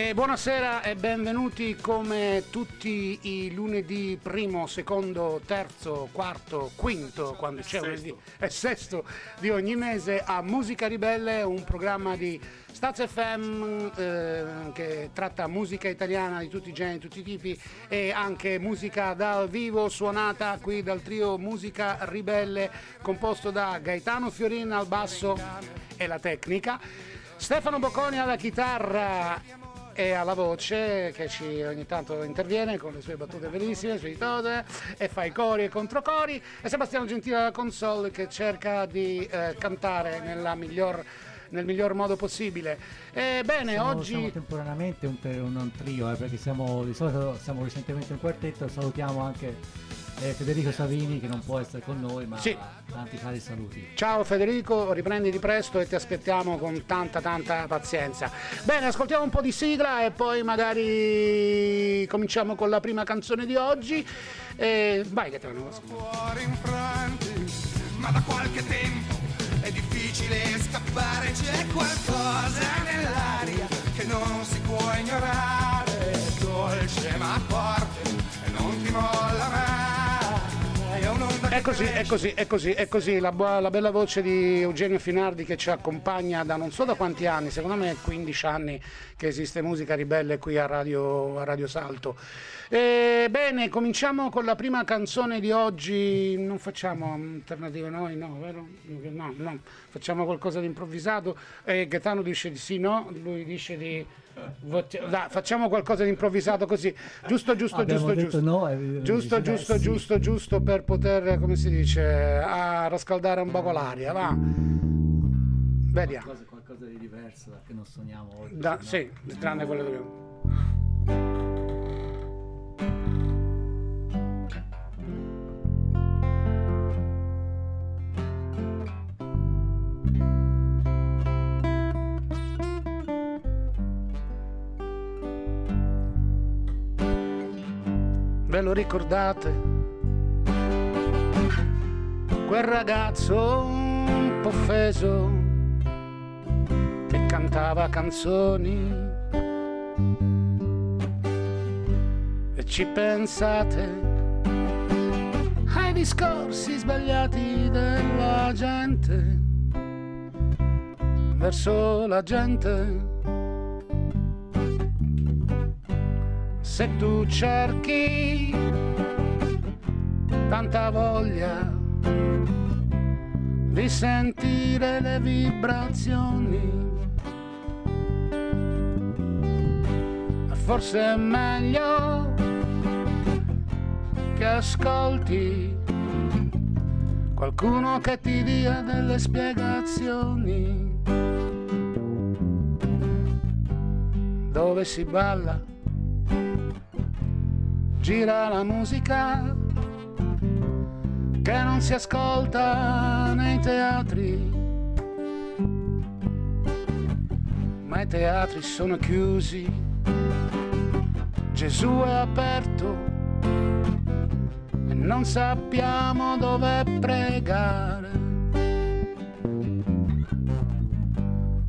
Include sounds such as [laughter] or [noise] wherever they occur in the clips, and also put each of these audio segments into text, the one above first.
E buonasera e benvenuti come tutti i lunedì primo, secondo, terzo, quarto, quinto, quando c'è lunedì e sesto di ogni mese a Musica Ribelle, un programma di Staz FM eh, che tratta musica italiana di tutti i generi, di tutti i tipi e anche musica dal vivo suonata qui dal trio Musica Ribelle composto da Gaetano Fiorin al basso e la tecnica. Stefano Bocconi alla chitarra e alla voce che ci ogni tanto interviene con le sue battute bellissime, sui tode e fa i cori e controcori e Sebastiano Gentile alla console che cerca di eh, cantare nella miglior nel miglior modo possibile. Ebbene, siamo, oggi. Siamo temporaneamente un, un, un trio, eh, perché siamo di solito siamo recentemente un quartetto. Salutiamo anche eh, Federico Savini che non può essere con noi, ma sì. tanti cari saluti. Ciao Federico, riprenditi presto e ti aspettiamo con tanta tanta pazienza. Bene, ascoltiamo un po' di sigla e poi magari cominciamo con la prima canzone di oggi. E vai che te lo Fuori infranti, ma da qualche tempo è difficile scappare, c'è qualcosa nell'aria che non si può ignorare, dolce ma forte e non ti molla mai. È così, è così, è così, è così, la, la, bella voce di Eugenio Finardi che ci accompagna da non so da quanti anni, secondo me 15 anni che esiste musica ribelle qui a Radio, a Radio Salto. E, bene, cominciamo con la prima canzone di oggi, non facciamo alternative noi, no, vero? No, no, facciamo qualcosa di improvvisato. E Gaetano dice di sì, no, lui dice di... Da, facciamo qualcosa di improvvisato così, giusto, giusto, Abbiamo giusto, giusto, no, eh, giusto, giusto, sì. giusto, giusto per poter, come si dice, a rascaldare un poco l'aria, va. Vediamo. Qualcosa, qualcosa di diverso che non suoniamo oggi. Da, no? Sì, tranne quello che... Ve lo ricordate? Quel ragazzo un po' offeso che cantava canzoni e ci pensate ai discorsi sbagliati della gente verso la gente se tu cerchi tanta voglia di sentire le vibrazioni. Forse è meglio che ascolti qualcuno che ti dia delle spiegazioni. Dove si balla gira la musica che non si ascolta nei teatri, ma i teatri sono chiusi, Gesù è aperto e non sappiamo dove pregare.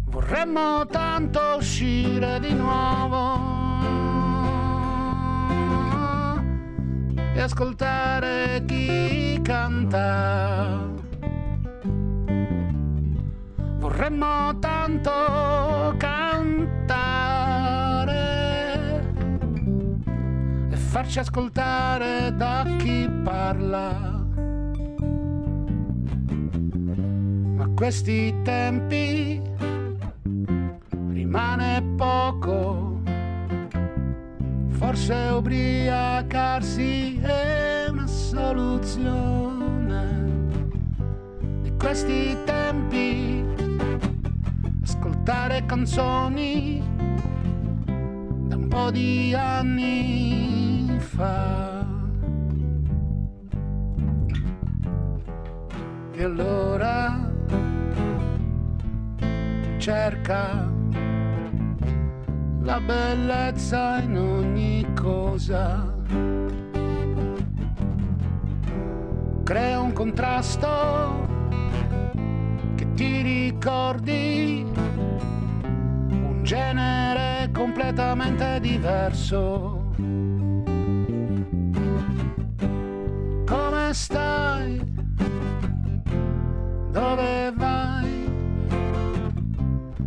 Vorremmo tanto uscire di nuovo e ascoltare chi canta. Vorremmo tanto cantare e farci ascoltare da chi parla. Ma questi tempi rimane poco Forse ubriacarsi è una soluzione di questi tempi. Ascoltare canzoni da un po' di anni fa. E allora cerca la bellezza in ogni cosa. Crea un contrasto che ti ricordi un genere completamente diverso. Come stai? Dove?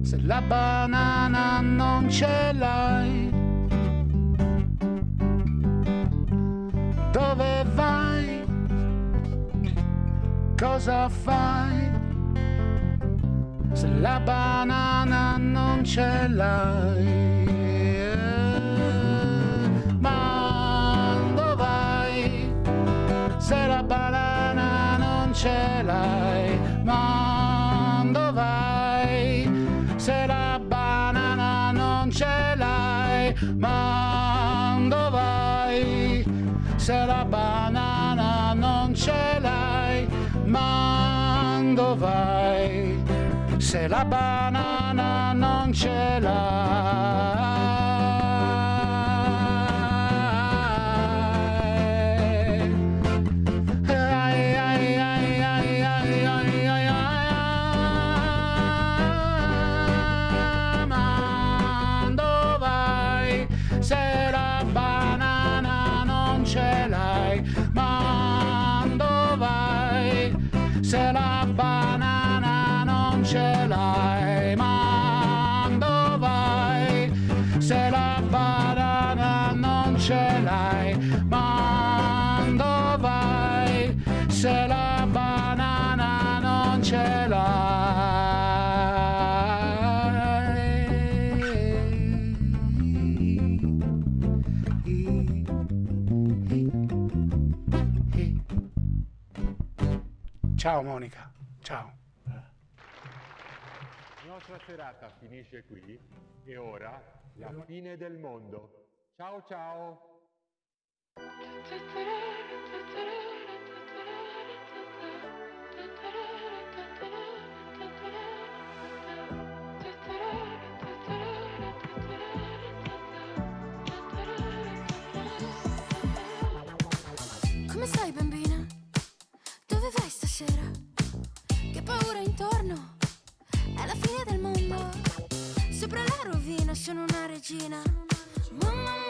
Se la banana non ce l'hai. Dove vai? Cosa fai? Se la banana non ce l'hai. se la banana non ce l'hai, l'hai, ma dove vai? Se la banana non ce l'hai, ma dove vai? Se la banana non ce l'hai. Ciao Monica, ciao. La nostra serata finisce qui e ora la fine del mondo. Ciao ciao. Stasera? Che paura intorno? È la fine del mondo. Sopra la rovina sono una regina. Mamma,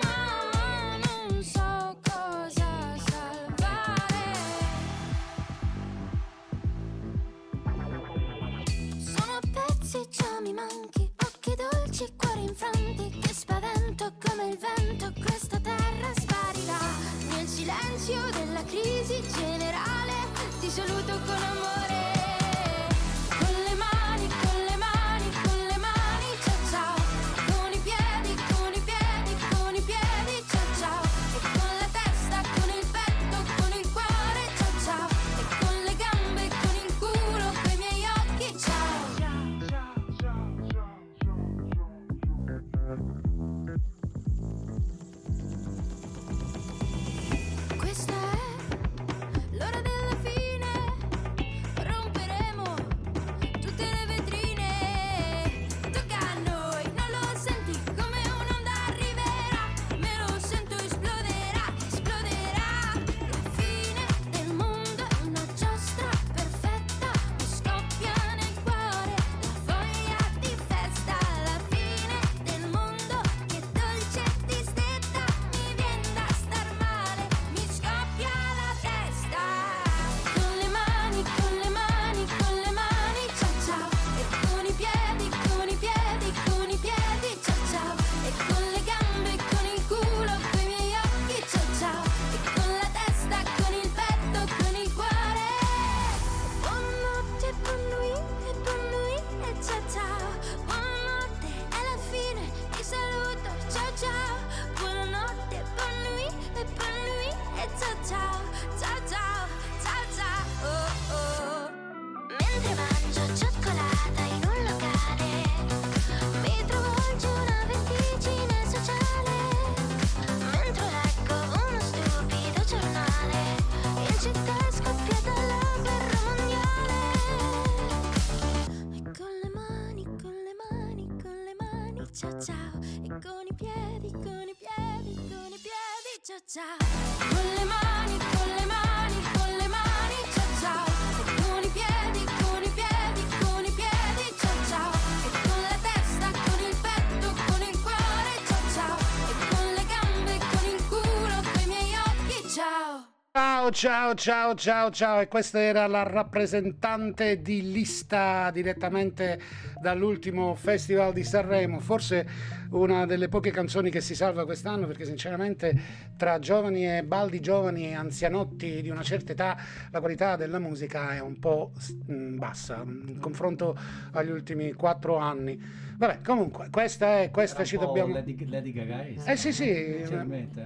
Ciao, ciao, ciao, ciao, ciao. E questa era la rappresentante di lista direttamente dall'ultimo Festival di Sanremo. Forse una delle poche canzoni che si salva quest'anno perché sinceramente tra giovani e baldi giovani e anzianotti di una certa età la qualità della musica è un po' mm, bassa in confronto agli ultimi quattro anni. Vabbè, comunque, questa è, questa ci dobbiamo... Lady, Lady Gaga. Eh sì, sì,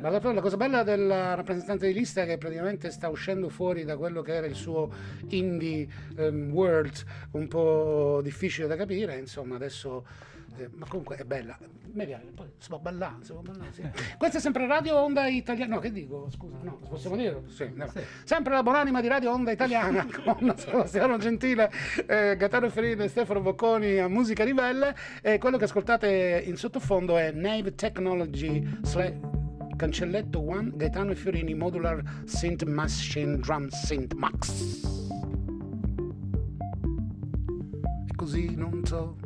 ma la, la, cosa bella della rappresentante di lista è che praticamente sta uscendo fuori da quello che era il suo indie um, world un po' difficile da capire, insomma, adesso eh, ma comunque è bella. Mi piace, poi si può ballare, si può ballare sì. [laughs] Questa è sempre Radio Onda Italiana. No, che dico? Scusa, no, possiamo dire? Sì, no. sì. Sempre la buonanima di Radio Onda Italiana [laughs] con Sebastiano Gentile, eh, Gaetano Ferino e Stefano Bocconi a Musica Ribelle. E quello che ascoltate in sottofondo è Nave Technology Cancelletto One, Gaetano e Fiorini Modular Synth Machine Drum Synth Max. E così non so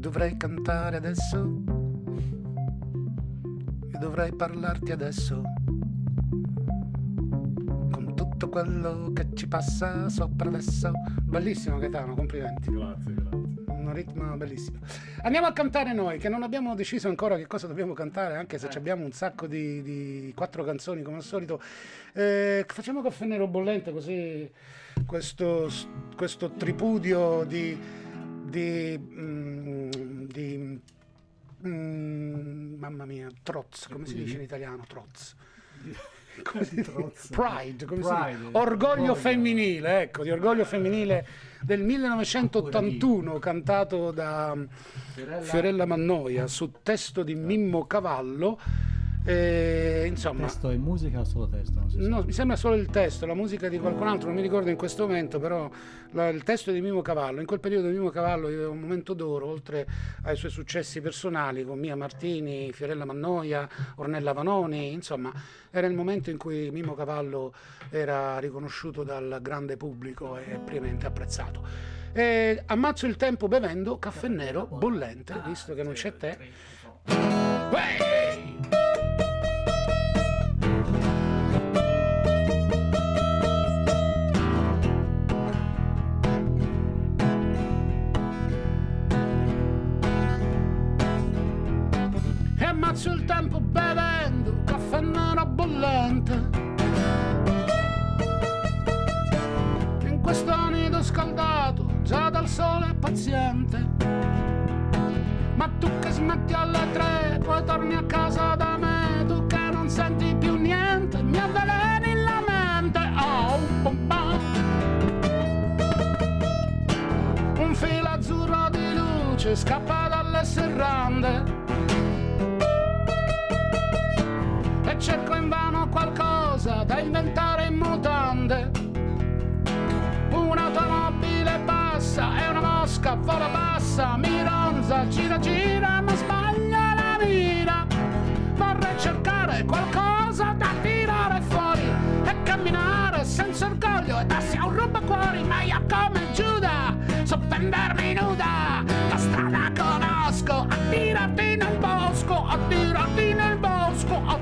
dovrei cantare adesso e dovrei parlarti adesso con tutto quello che ci passa sopra adesso. Bellissimo Gaetano, complimenti. Grazie, grazie. Un ritmo bellissimo. Andiamo a cantare noi, che non abbiamo deciso ancora che cosa dobbiamo cantare, anche se eh. abbiamo un sacco di, di, quattro canzoni come al solito. Eh, facciamo caffè nero bollente così questo, questo tripudio di di, mm, di mm, mamma mia, troz, [laughs] come si dice in italiano? Troz. Come si Pride, come Pride. Si orgoglio femminile, ecco, di orgoglio femminile del 1981 cantato da Fiorella, Fiorella Mannoia su testo di Mimmo Cavallo e, insomma, testo e musica o solo testo? no, mi sembra solo il testo, la musica di qualcun altro, non mi ricordo in questo momento, però la, il testo di Mimo Cavallo. In quel periodo Mimo Cavallo aveva un momento d'oro, oltre ai suoi successi personali con Mia Martini, Fiorella Mannoia, Ornella Vanoni, insomma, era il momento in cui Mimo Cavallo era riconosciuto dal grande pubblico e pienamente apprezzato. E ammazzo il tempo bevendo caffè nero bollente, visto che non c'è te. Hey! Scaldato già dal sole paziente. Ma tu che smetti alle tre, poi torni a casa da me, tu che non senti più niente, mi avveleni la mente. Oh, bom. Un filo azzurro di luce scappa dalle serrande cerco invano qualcosa da inventare in mutande. Un'automobile passa e una mosca vola bassa, mi ronza, gira gira ma sbaglia la mira. Vorrei cercare qualcosa da tirare fuori e camminare senza orgoglio e darsi a un rubacuori, ma io come Giuda, soppendermi nuda, la strada conosco, a tirarti nel bosco, a tirarti nel bosco, a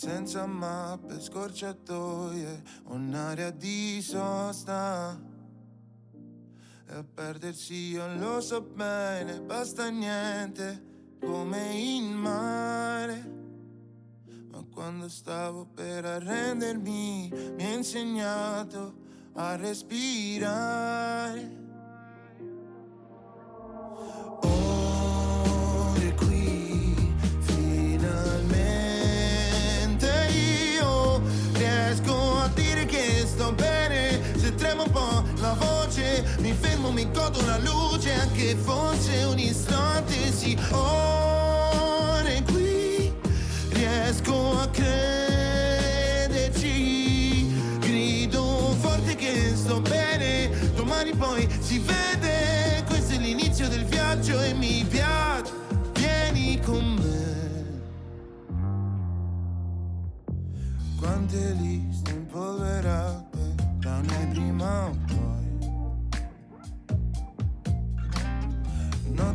senza mappe, scorciatoie, un'area di sosta. E a perdersi io lo so bene, basta niente, come in mare. Ma quando stavo per arrendermi, mi ha insegnato a respirare. Anche fosse un istante, sì, ore qui riesco a crederci. Grido forte che sto bene, domani poi si vede. Questo è l'inizio del viaggio e mi piace, vieni con me. Quante liste impolverate da una prima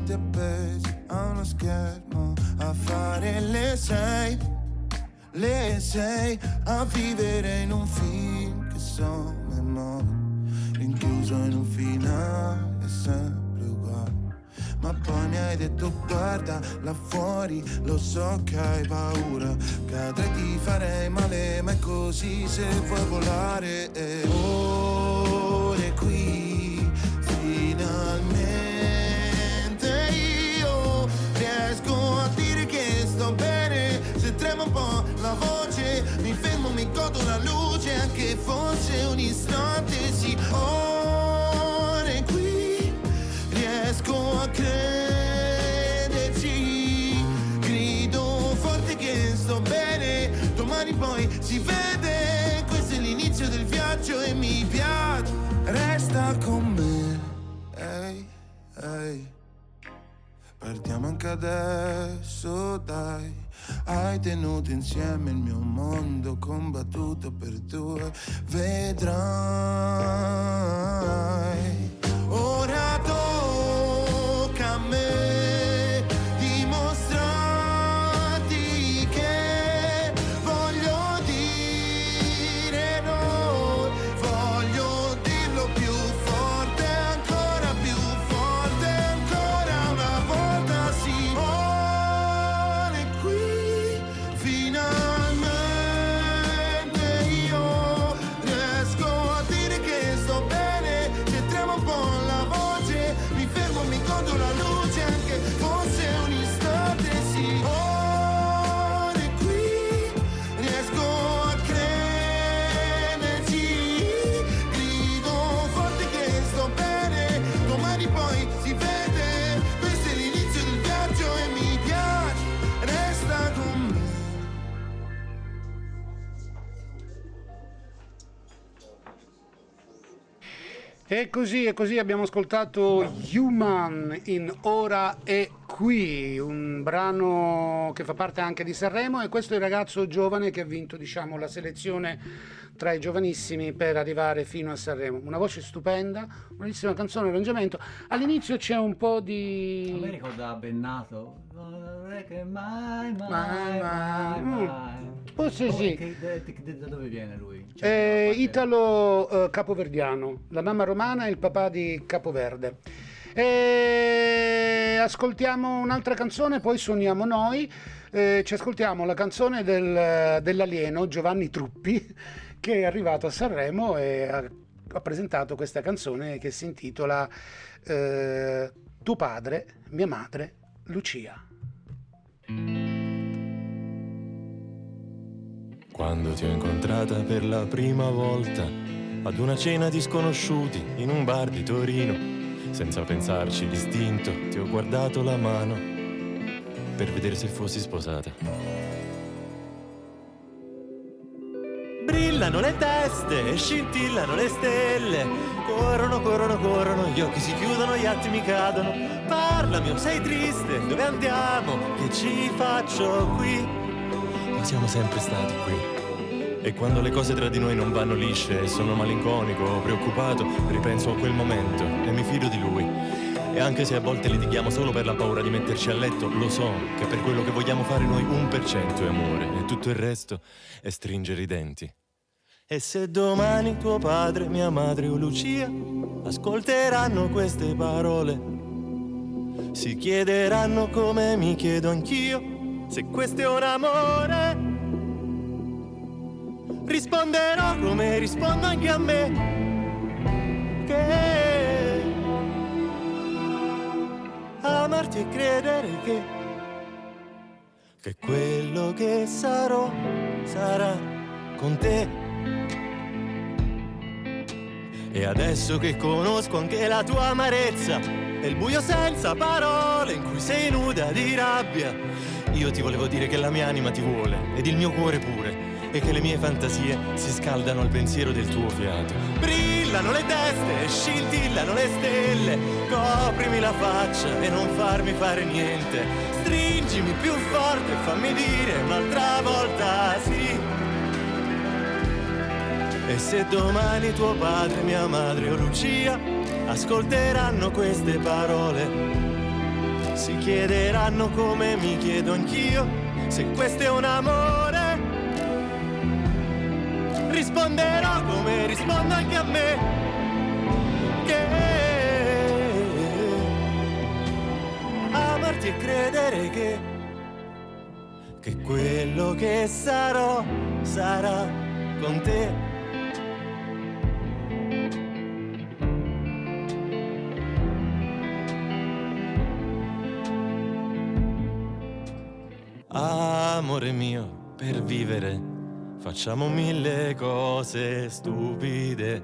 notti appesi a uno schermo a fare le sei, le sei, a vivere in un film che sono memoria, rinchiuso in un finale sempre uguale. Ma poi mi hai detto guarda là fuori, lo so che hai paura, cadrei ti farei male, ma è così se vuoi volare. E ore qui, Partiamo anche adesso, dai. Hai tenuto insieme il mio mondo, combattuto per due, vedrai. E così, e così abbiamo ascoltato Human in Ora e Qui, un brano che fa parte anche di Sanremo e questo è il ragazzo giovane che ha vinto diciamo, la selezione tra i giovanissimi per arrivare fino a Sanremo. Una voce stupenda, bellissima canzone, arrangiamento. All'inizio c'è un po' di... A me ricorda Bennato. Non è che mai, mai, Mai, mai, mai. Mm. Forse sì. Da dove viene lui? Cioè, Eh, Italo eh, Capoverdiano, la mamma romana e il papà di Capoverde. E ascoltiamo un'altra canzone, poi suoniamo noi. Eh, ci ascoltiamo la canzone del- dell'alieno Giovanni Truppi, che è arrivato a Sanremo e ha, ha presentato questa canzone che si intitola eh, Tuo padre, mia madre, Lucia. Quando ti ho incontrata per la prima volta ad una cena di sconosciuti in un bar di Torino, senza pensarci distinto ti ho guardato la mano per vedere se fossi sposata. Brillano le teste e scintillano le stelle, corrono, corrono, corrono, gli occhi si chiudono, gli attimi cadono. Parlami, o sei triste, dove andiamo? Che ci faccio qui? Ma siamo sempre stati qui. E quando le cose tra di noi non vanno lisce e sono malinconico o preoccupato, ripenso a quel momento e mi fido di lui. E anche se a volte litighiamo solo per la paura di metterci a letto, lo so che per quello che vogliamo fare noi un per cento è amore e tutto il resto è stringere i denti. E se domani tuo padre, mia madre o Lucia ascolteranno queste parole, si chiederanno come mi chiedo anch'io se questo è un amore. Risponderò come rispondo anche a me. Che amarti e credere che, che quello che sarò sarà con te. E adesso che conosco anche la tua amarezza e il buio senza parole in cui sei nuda di rabbia, io ti volevo dire che la mia anima ti vuole ed il mio cuore pure e che le mie fantasie si scaldano al pensiero del tuo fiato. Brillano le teste scintillano le stelle, coprimi la faccia e non farmi fare niente. Stringimi più forte e fammi dire un'altra volta sì. E se domani tuo padre, mia madre o Lucia ascolteranno queste parole, si chiederanno come mi chiedo anch'io se questo è un amore. Risponderò come rispondo anche a me. Che amarti e credere che, che quello che sarò sarà con te. Amore mio, per vivere facciamo mille cose stupide.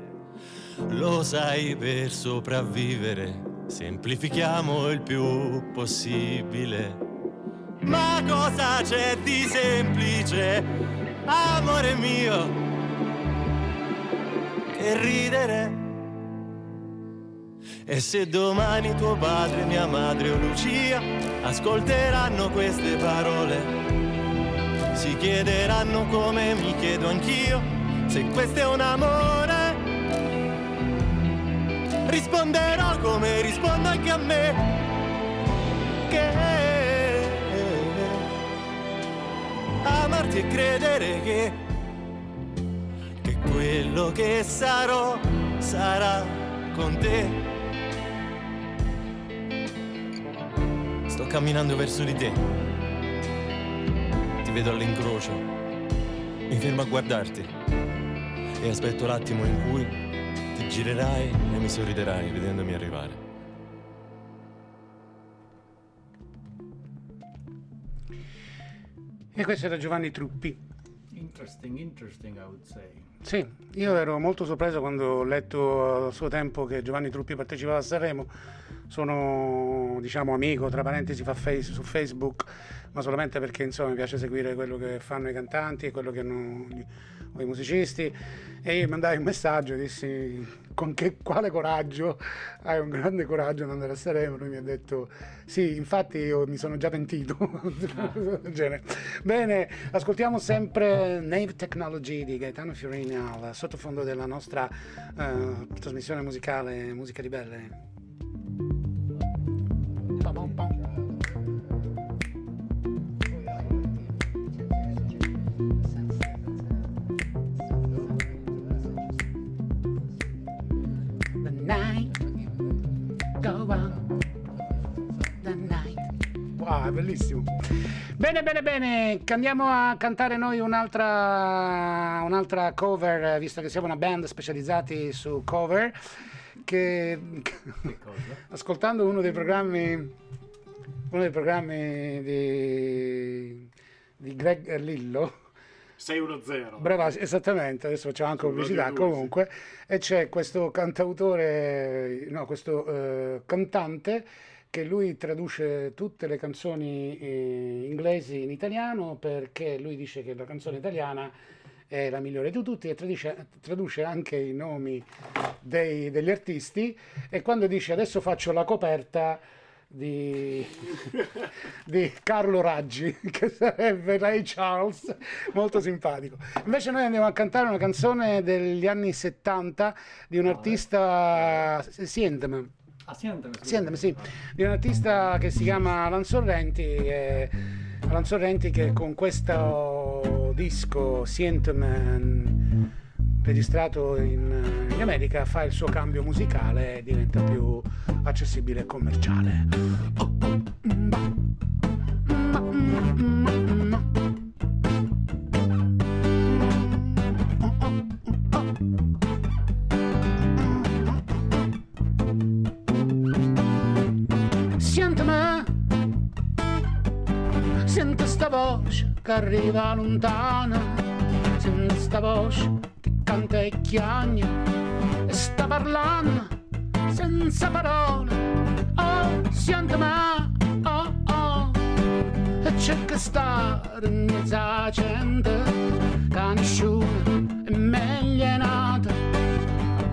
Lo sai, per sopravvivere semplifichiamo il più possibile. Ma cosa c'è di semplice, amore mio, che ridere? E se domani tuo padre, mia madre o Lucia ascolteranno queste parole, si chiederanno come mi chiedo anch'io se questo è un amore. Risponderò come rispondo anche a me. Che amarti e credere che, che quello che sarò sarà con te. Sto camminando verso di te. Ti vedo all'incrocio. Mi fermo a guardarti. E aspetto l'attimo in cui ti girerai e mi sorriderai vedendomi arrivare. E questo era Giovanni Truppi. Interesting, interesting, I would say. Sì, io ero molto sorpreso quando ho letto a suo tempo che Giovanni Truppi partecipava a Sanremo. Sono, diciamo, amico, tra parentesi, fa face, su Facebook, ma solamente perché, insomma, mi piace seguire quello che fanno i cantanti e quello che hanno i musicisti. E io mandai un messaggio dissi con che, quale coraggio, hai un grande coraggio ad andare a Sanremo. Lui mi ha detto sì, infatti io mi sono già pentito. [laughs] Bene, ascoltiamo sempre Nave Technology di Gaetano Fiorini al sottofondo della nostra eh, trasmissione musicale Musica di Belle. Pa pom go on. The night. Wow, è bellissimo. Bene, bene, bene. che Andiamo a cantare noi un'altra, un'altra cover, eh, visto che siamo una band specializzati su cover. Che, [laughs] ascoltando uno dei programmi, uno dei programmi di, di Greg Lillo. 610. Brava, esattamente, adesso facciamo anche pubblicità comunque, e c'è questo cantautore, no, questo eh, cantante che lui traduce tutte le canzoni eh, inglesi in italiano perché lui dice che la canzone italiana è la migliore di tutti e traduce, traduce anche i nomi dei- degli artisti. E quando dice adesso faccio la coperta di, di Carlo Raggi, che sarebbe Ray Charles, molto simpatico. Invece noi andiamo a cantare una canzone degli anni 70 di un artista, Siendem, Ah. Siendem, sì, di un artista che si chiama Alan Sorrenti, e Alan Sorrenti che con questo disco Siendem registrato in, eh, in, America fa il suo cambio musicale e diventa più accessibile e commerciale. Oh, oh, ma, ma, ma, Siéntame, siento esta voz que arriba lontana, siento canta e e sta parlando senza parole. Oh, sentimi, oh, oh, e c'è che stare in mezzo alla gente, che nessuno è meglio è nata,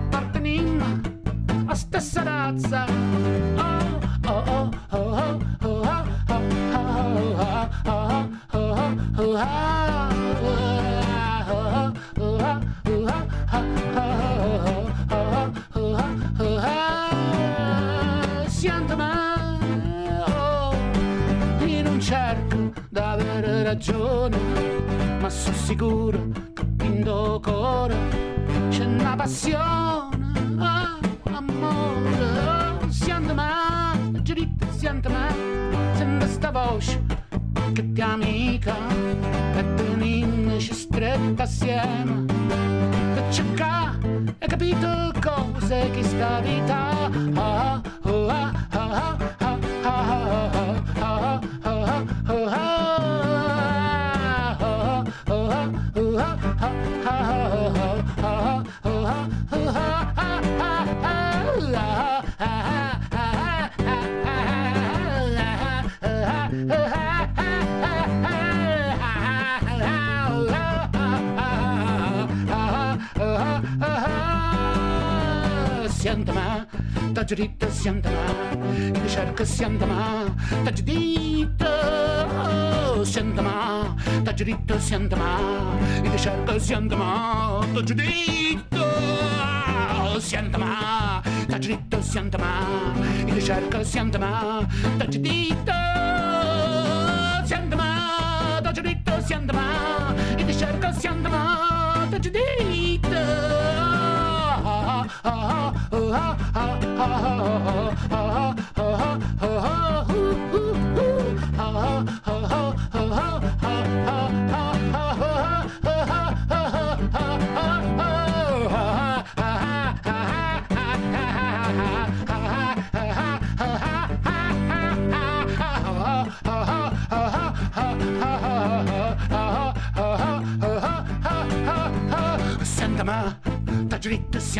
apparteniamo alla stessa razza. Oh, oh, oh, oh, oh, oh, oh, oh, oh, oh, oh, oh, sono sicuro che ho vinto cuore. C'è una passione, oh, amore, oh, sento me, giurito, sento me, sento sta voce che ti amica, e teninci stretta assieme, per cercare, hai capito cose che sta vita, ah, oh, ah, ah, ah, ah, تجريد تسيندما يشارك سيندما تجديد سيندما تجريد سيندما يشارك سيندما تجديد سيندما تجريد سيندما يشارك سيندما تجديد Santa Ma da dritto si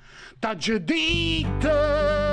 Tá de dita.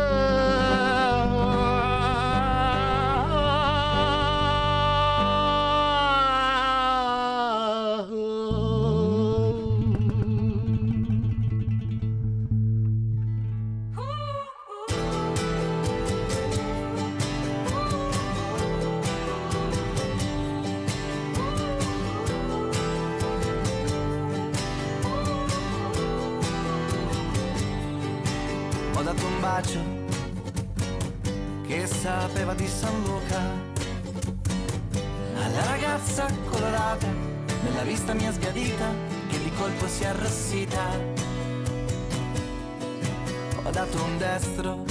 Nella vista mia sbiadita che di colpo si è arrossita. Ho dato un destro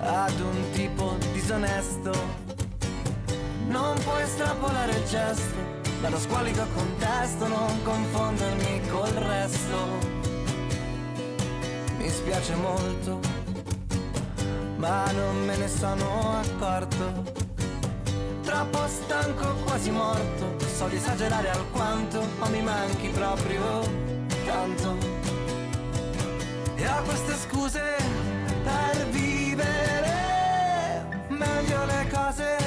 ad un tipo disonesto. Non puoi estrapolare il gesto dallo squalido contesto, non confondermi col resto mi spiace molto, ma non me ne sono accorto. Troppo stanco, quasi morto, so di esagerare alquanto, ma mi manchi proprio tanto. E ho queste scuse per vivere meglio le cose,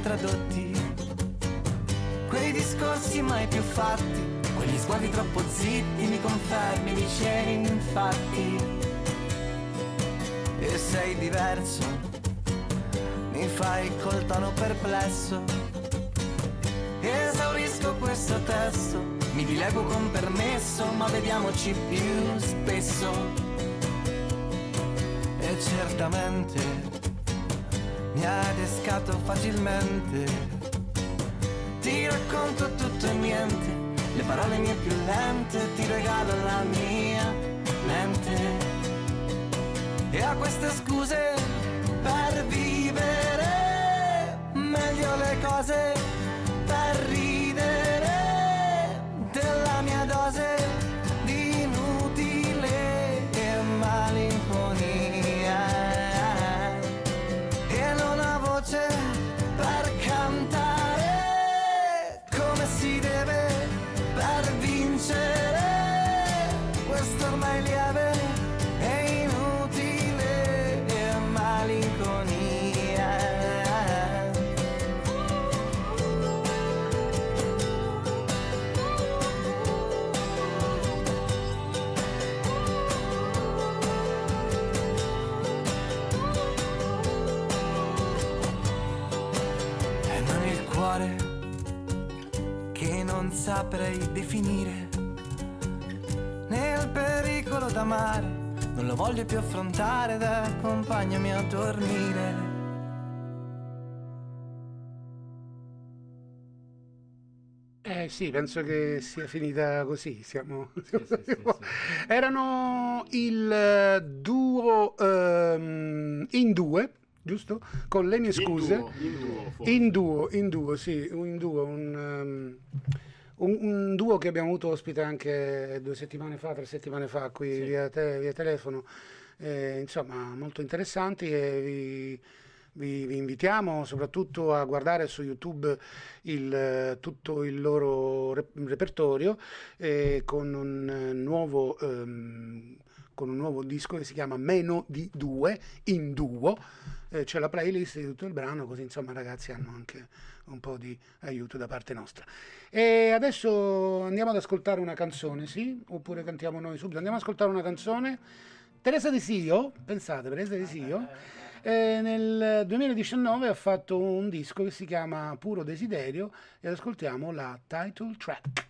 tradotti, quei discorsi mai più fatti, quegli sguardi troppo zitti, mi confermi, dicevi infatti. E sei diverso, mi fai col tono perplesso. Esaurisco questo testo, mi dilego con permesso, ma vediamoci più spesso. E certamente mi ha adescato facilmente. Ti racconto tutto e niente, le parole mie più lente, ti regalo la mia mente. E a queste scuse pericolo d'amare non lo voglio più affrontare, dai, accompagnami a dormire. Eh sì, penso che sia finita così. Siamo... Sì, sì, sì, sì. Erano il duo ehm, in due, giusto? Con le mie scuse. In duo, in duo. In duo, in duo, sì, un duo, un, um, un- un duo che abbiamo avuto ospite anche due settimane fa, tre settimane fa qui Sì. via, te- via telefono, Eh, insomma molto interessanti e vi, vi- vi invitiamo soprattutto a guardare su YouTube il, tutto il loro rep- repertorio eh, con un eh, nuovo... ehm, con un nuovo disco che si chiama Meno di Due, in duo, eh, c'è la playlist di tutto il brano, così insomma ragazzi hanno anche un po' di aiuto da parte nostra. E adesso andiamo ad ascoltare una canzone, sì? Oppure cantiamo noi subito? Andiamo ad ascoltare una canzone. Teresa Di Sio, pensate, Teresa Di Sio, eh, nel 2019 ha fatto un disco che si chiama Puro Desiderio e ascoltiamo la title track.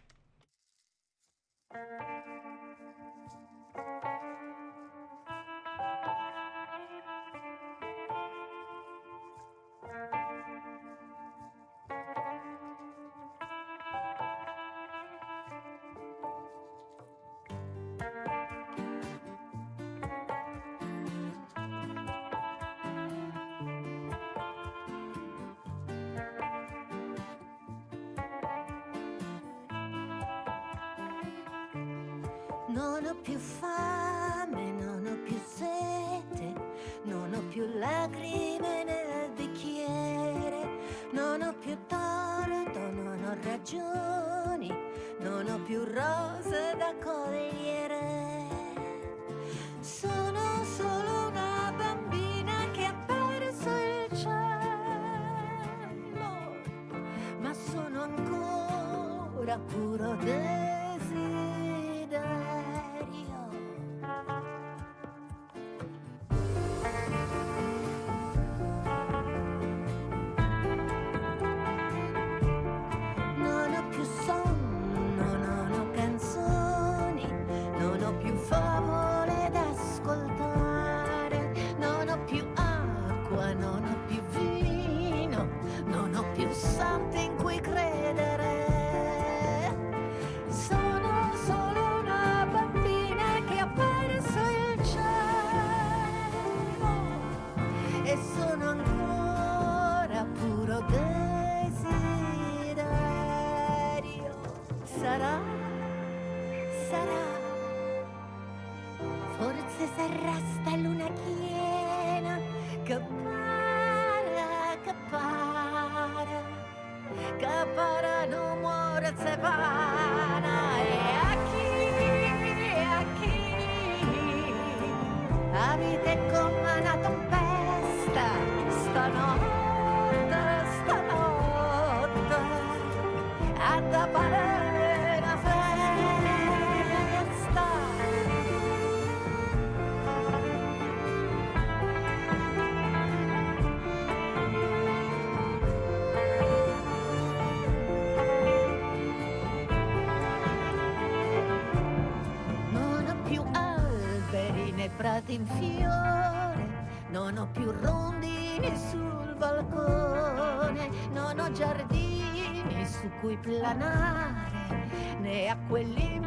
In fiore, non ho più rondini sul balcone, non ho giardini su cui planare, né acque limpide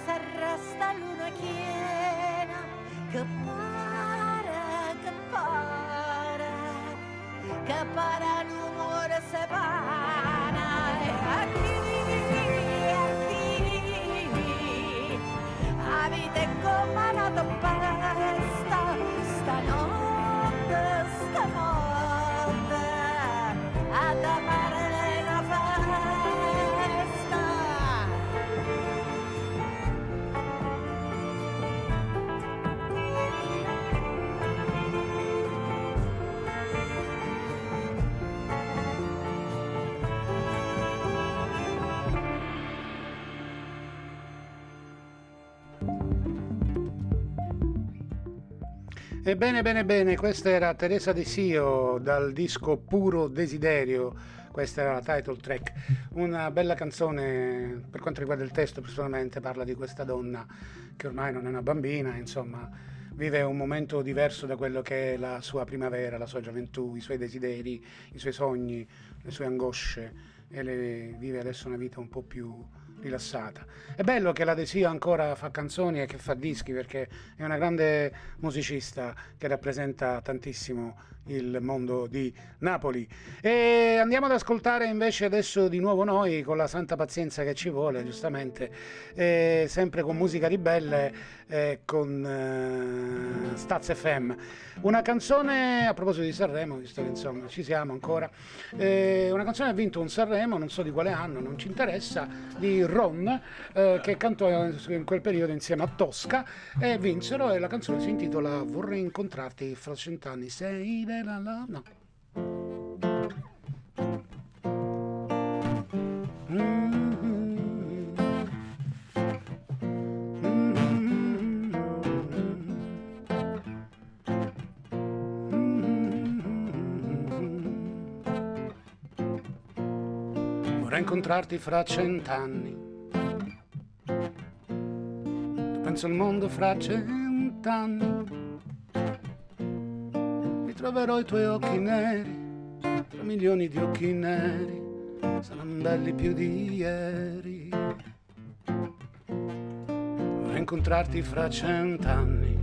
forse sarà sta luna piena che para, che para, che para l'umore se vana e a chi, Ebbene, bene, bene, questa era Teresa De Sio dal disco Puro Desiderio. Questa era la title track, una bella canzone per quanto riguarda il testo, personalmente parla di questa donna che ormai non è una bambina, insomma, vive un momento diverso da quello che è la sua primavera, la sua gioventù, i suoi desideri, i suoi sogni, le sue angosce e le vive adesso una vita un po' più rilassata. È bello che la Desio ancora fa canzoni e che fa dischi perché è una grande musicista che rappresenta tantissimo il mondo di Napoli. E andiamo ad ascoltare invece adesso di nuovo noi con la santa pazienza che ci vuole, giustamente, e sempre con musica ribelle eh, con eh, Staz FM. Una canzone a proposito di Sanremo, visto che insomma ci siamo ancora, eh, una canzone ha vinto un Sanremo, non so di quale anno, non ci interessa, di Ron, eh, che cantò in quel periodo insieme a Tosca e vinsero e la canzone si intitola Vorrei incontrarti fra cent'anni, sei la la no. Vorrei incontrarti fra cent'anni. Penso al mondo fra cent'anni troverò i tuoi occhi neri, tra milioni di occhi neri, saranno belli più di ieri. Vorrei incontrarti fra cent'anni,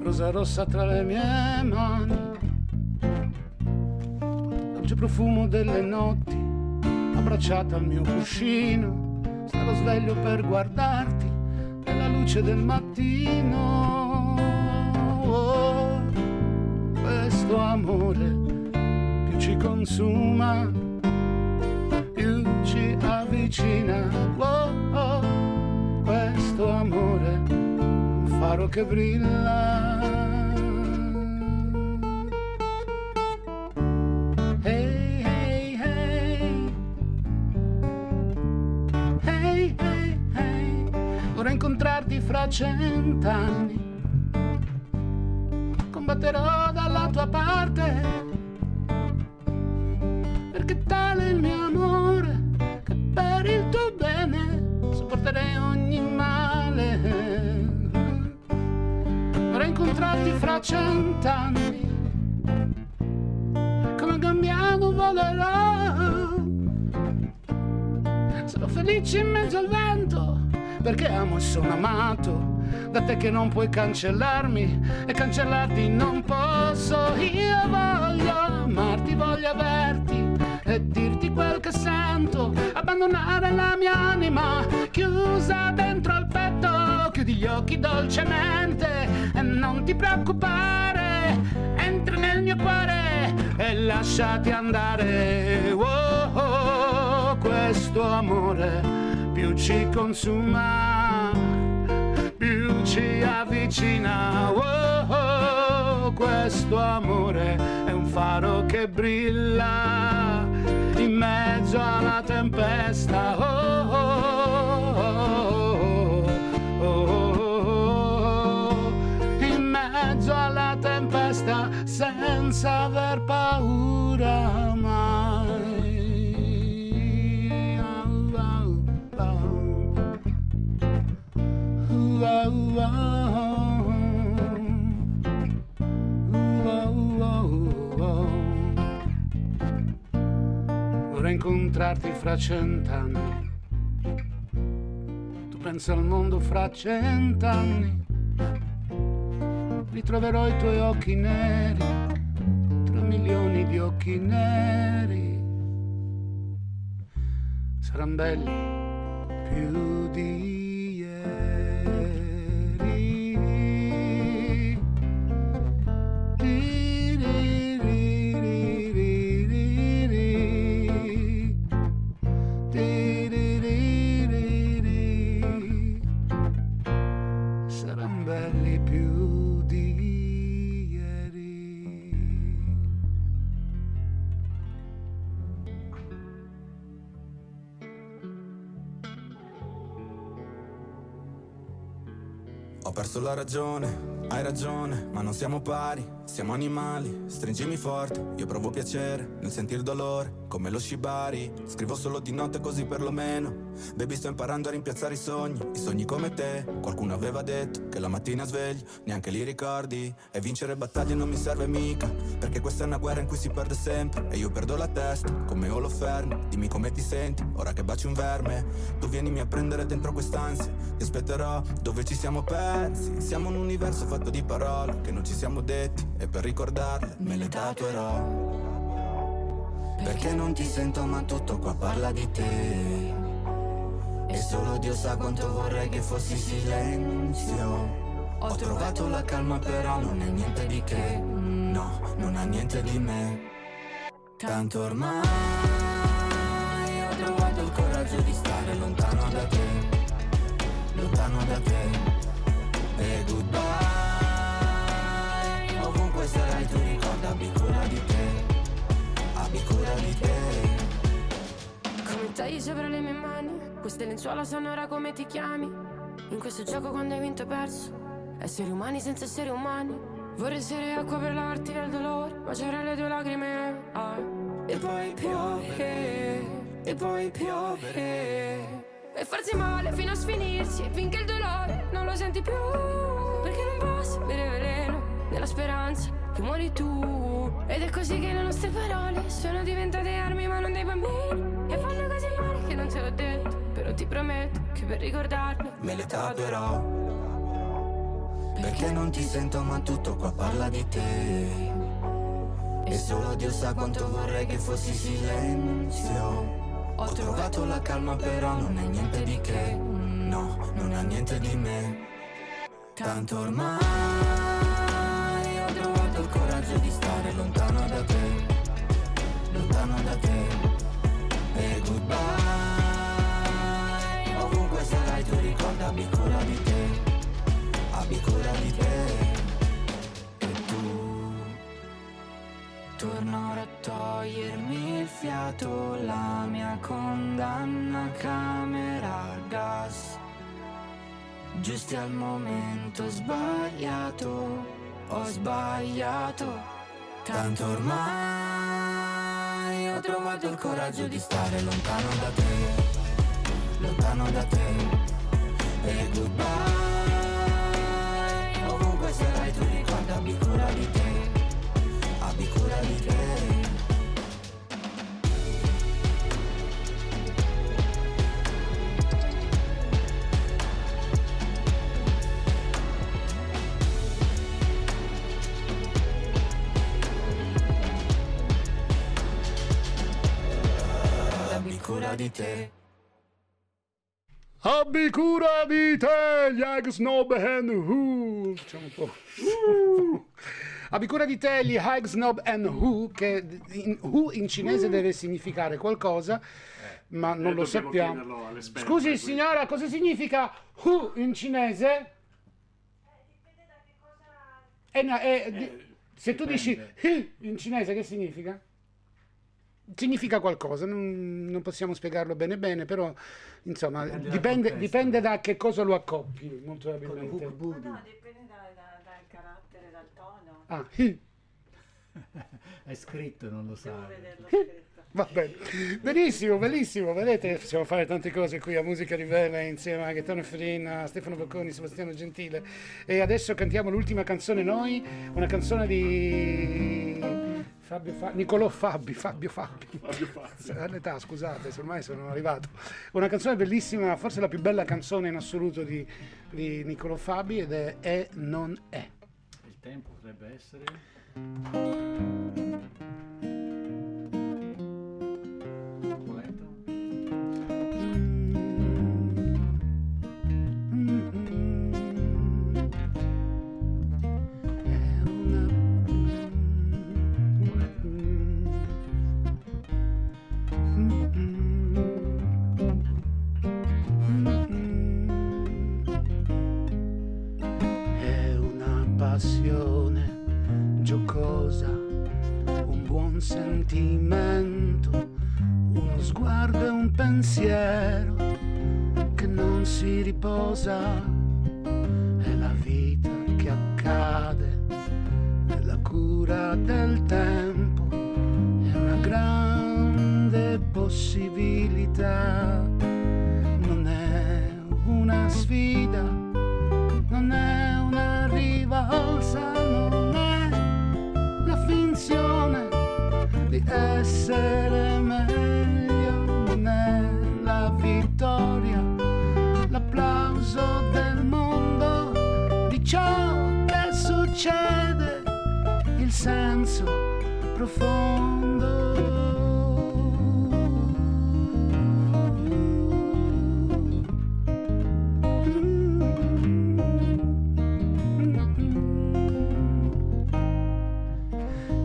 rosa rossa tra le mie mani, dolce profumo delle notti, abbracciata al mio cuscino, starò sveglio per guardarti nella luce del mattino questo amore più ci consuma, più ci avvicina. Oh, oh, questo amore, un faro che brilla. Incontrarti fra cent'anni incontrarti fra cent'anni, come cambiamo volerò. Sarò felice in mezzo al vento, perché amo e sono amato da te che non puoi cancellarmi e cancellarti non posso. Io voglio amarti, voglio averti e dirti quel che sento, abbandonare la mia anima chiusa dentro al petto, chiudi gli occhi dolcemente e non ti preoccupare, entra nel mio cuore e lasciati andare. Oh, oh, questo amore più ci consuma più ci avvicina. Oh, oh, questo amore è un faro che brilla in mezzo alla tempesta. Oh, oh, senza aver paura mai. Vorrei incontrarti fra cent'anni. Tu pensa al mondo fra cent'anni. Ritroverò i tuoi occhi neri tra milioni di occhi neri. Saranno belli più di la ragione, hai ragione, ma non siamo pari, siamo animali, stringimi forte, io provo piacere nel sentir dolore, come lo shibari, scrivo solo di notte così perlomeno, baby sto imparando a rimpiazzare i sogni, i sogni come te, qualcuno aveva detto che la mattina sveglio, neanche li ricordi, e vincere battaglie non mi serve mica, perché questa è una guerra in cui si perde sempre, e io perdo la testa, come Holoferm, dimmi come ti senti, ora che baci un verme, tu vienimi a prendere dentro quest'ansia, ti aspetterò dove ci siamo persi, siamo un universo fatto di parole che non ci siamo detti e per ricordarle me le tatuerò. Perché non ti sento ma tutto qua parla di te. E solo Dio sa quanto vorrei che fossi silenzio. Ho trovato la calma però non è niente di che. No, non ha niente di me. Tanto ormai ho trovato il coraggio di stare lontano da te. Lontano da te. Tagli sopra le mie mani. Queste lenzuola sanno ora come ti chiami? In questo gioco quando hai vinto o perso? Esseri umani senza esseri umani. Vorrei essere acqua per lavarti dal dolore Baciare le tue lacrime. Ah. E poi piove E poi piove. E farsi male fino a sfinirsi finché il dolore non lo senti più. Perché non posso bere veleno nella speranza che muori tu. Ed è così che le nostre parole sono diventate armi ma non dei bambini Però ti prometto che per ricordarle me le tatuerò Perché non ti sento ma tutto qua parla di te. E solo Dio sa quanto vorrei che fossi silenzio. Ho trovato la calma però non è niente di che. No, non ha niente di me. Tanto ormai ho trovato il coraggio di stare lontano da te. Lontano da te. E goodbye torno a togliermi il fiato, la mia condanna camera a gas. Giusti al momento sbagliato, ho sbagliato, tanto ormai ho trovato il coraggio di stare lontano da te, lontano da te, e goodbye, ovunque sarai tu ricorda abbi cura di te cura di te. Abbi cura di te, gli Snob and Who. Facciamo un po'. Uh. Abbi cura di te, gli Hag Snob and Who, che in, Who in cinese deve significare qualcosa, eh, ma non eh, lo sappiamo. Scusi qui. signora, cosa significa Who in cinese? Eh, dipende da che cosa... Eh, no, eh, di... se tu dici He in cinese, che significa? Significa qualcosa, non, non, possiamo spiegarlo bene bene, però insomma dipende, dipende, da che cosa lo accoppi, molto probabilmente. No, no, dipende da, da, dal carattere, dal tono. Ah, [laughs] è scritto, non lo sa. Va bene, benissimo, bellissimo, vedete, possiamo fare tante cose qui a Musica Rivela insieme a Gaetano Frin, a Stefano Bocconi, Sebastiano Gentile. E adesso cantiamo l'ultima canzone noi, una canzone di Fabio Fa- Nicolò Fabi, Fabio Fabi. Fabio Fabi. All'età, scusate, ormai sono arrivato. Una canzone bellissima, forse la più bella canzone in assoluto di, di Niccolò Fabi ed è E non è. Il tempo potrebbe essere... sentimento, uno sguardo e un pensiero che non si riposa, è la vita che accade nella cura del tempo, è una grande possibilità. Succede, il senso profondo.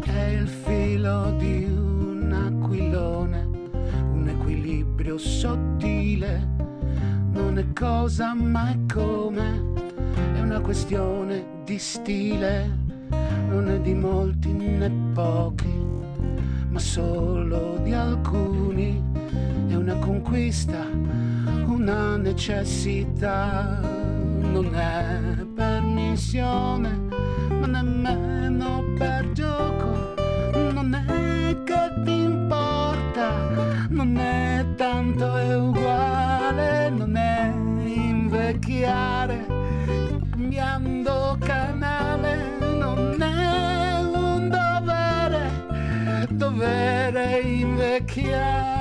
È il filo di un un equilibrio sottile, non è cosa ma è come, è una questione di stile, non è di molti né pochi, ma solo di alcuni, è una conquista, una necessità, non è permissione, ma nemmeno Yeah.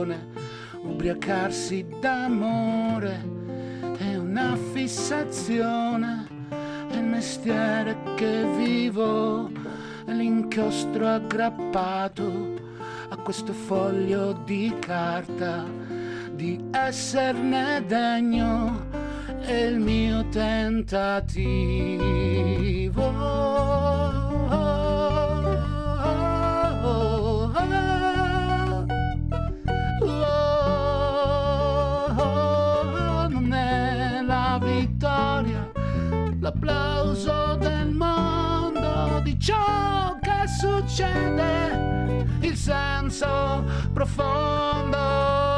Attenzione, ubriacarsi d'amore è una fissazione, è il mestiere che vivo, è l'inchiostro aggrappato a questo foglio di carta di esserne degno è il mio tentativo. Succede, il senso profondo.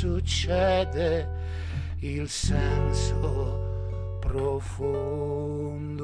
Succede, il senso profondo.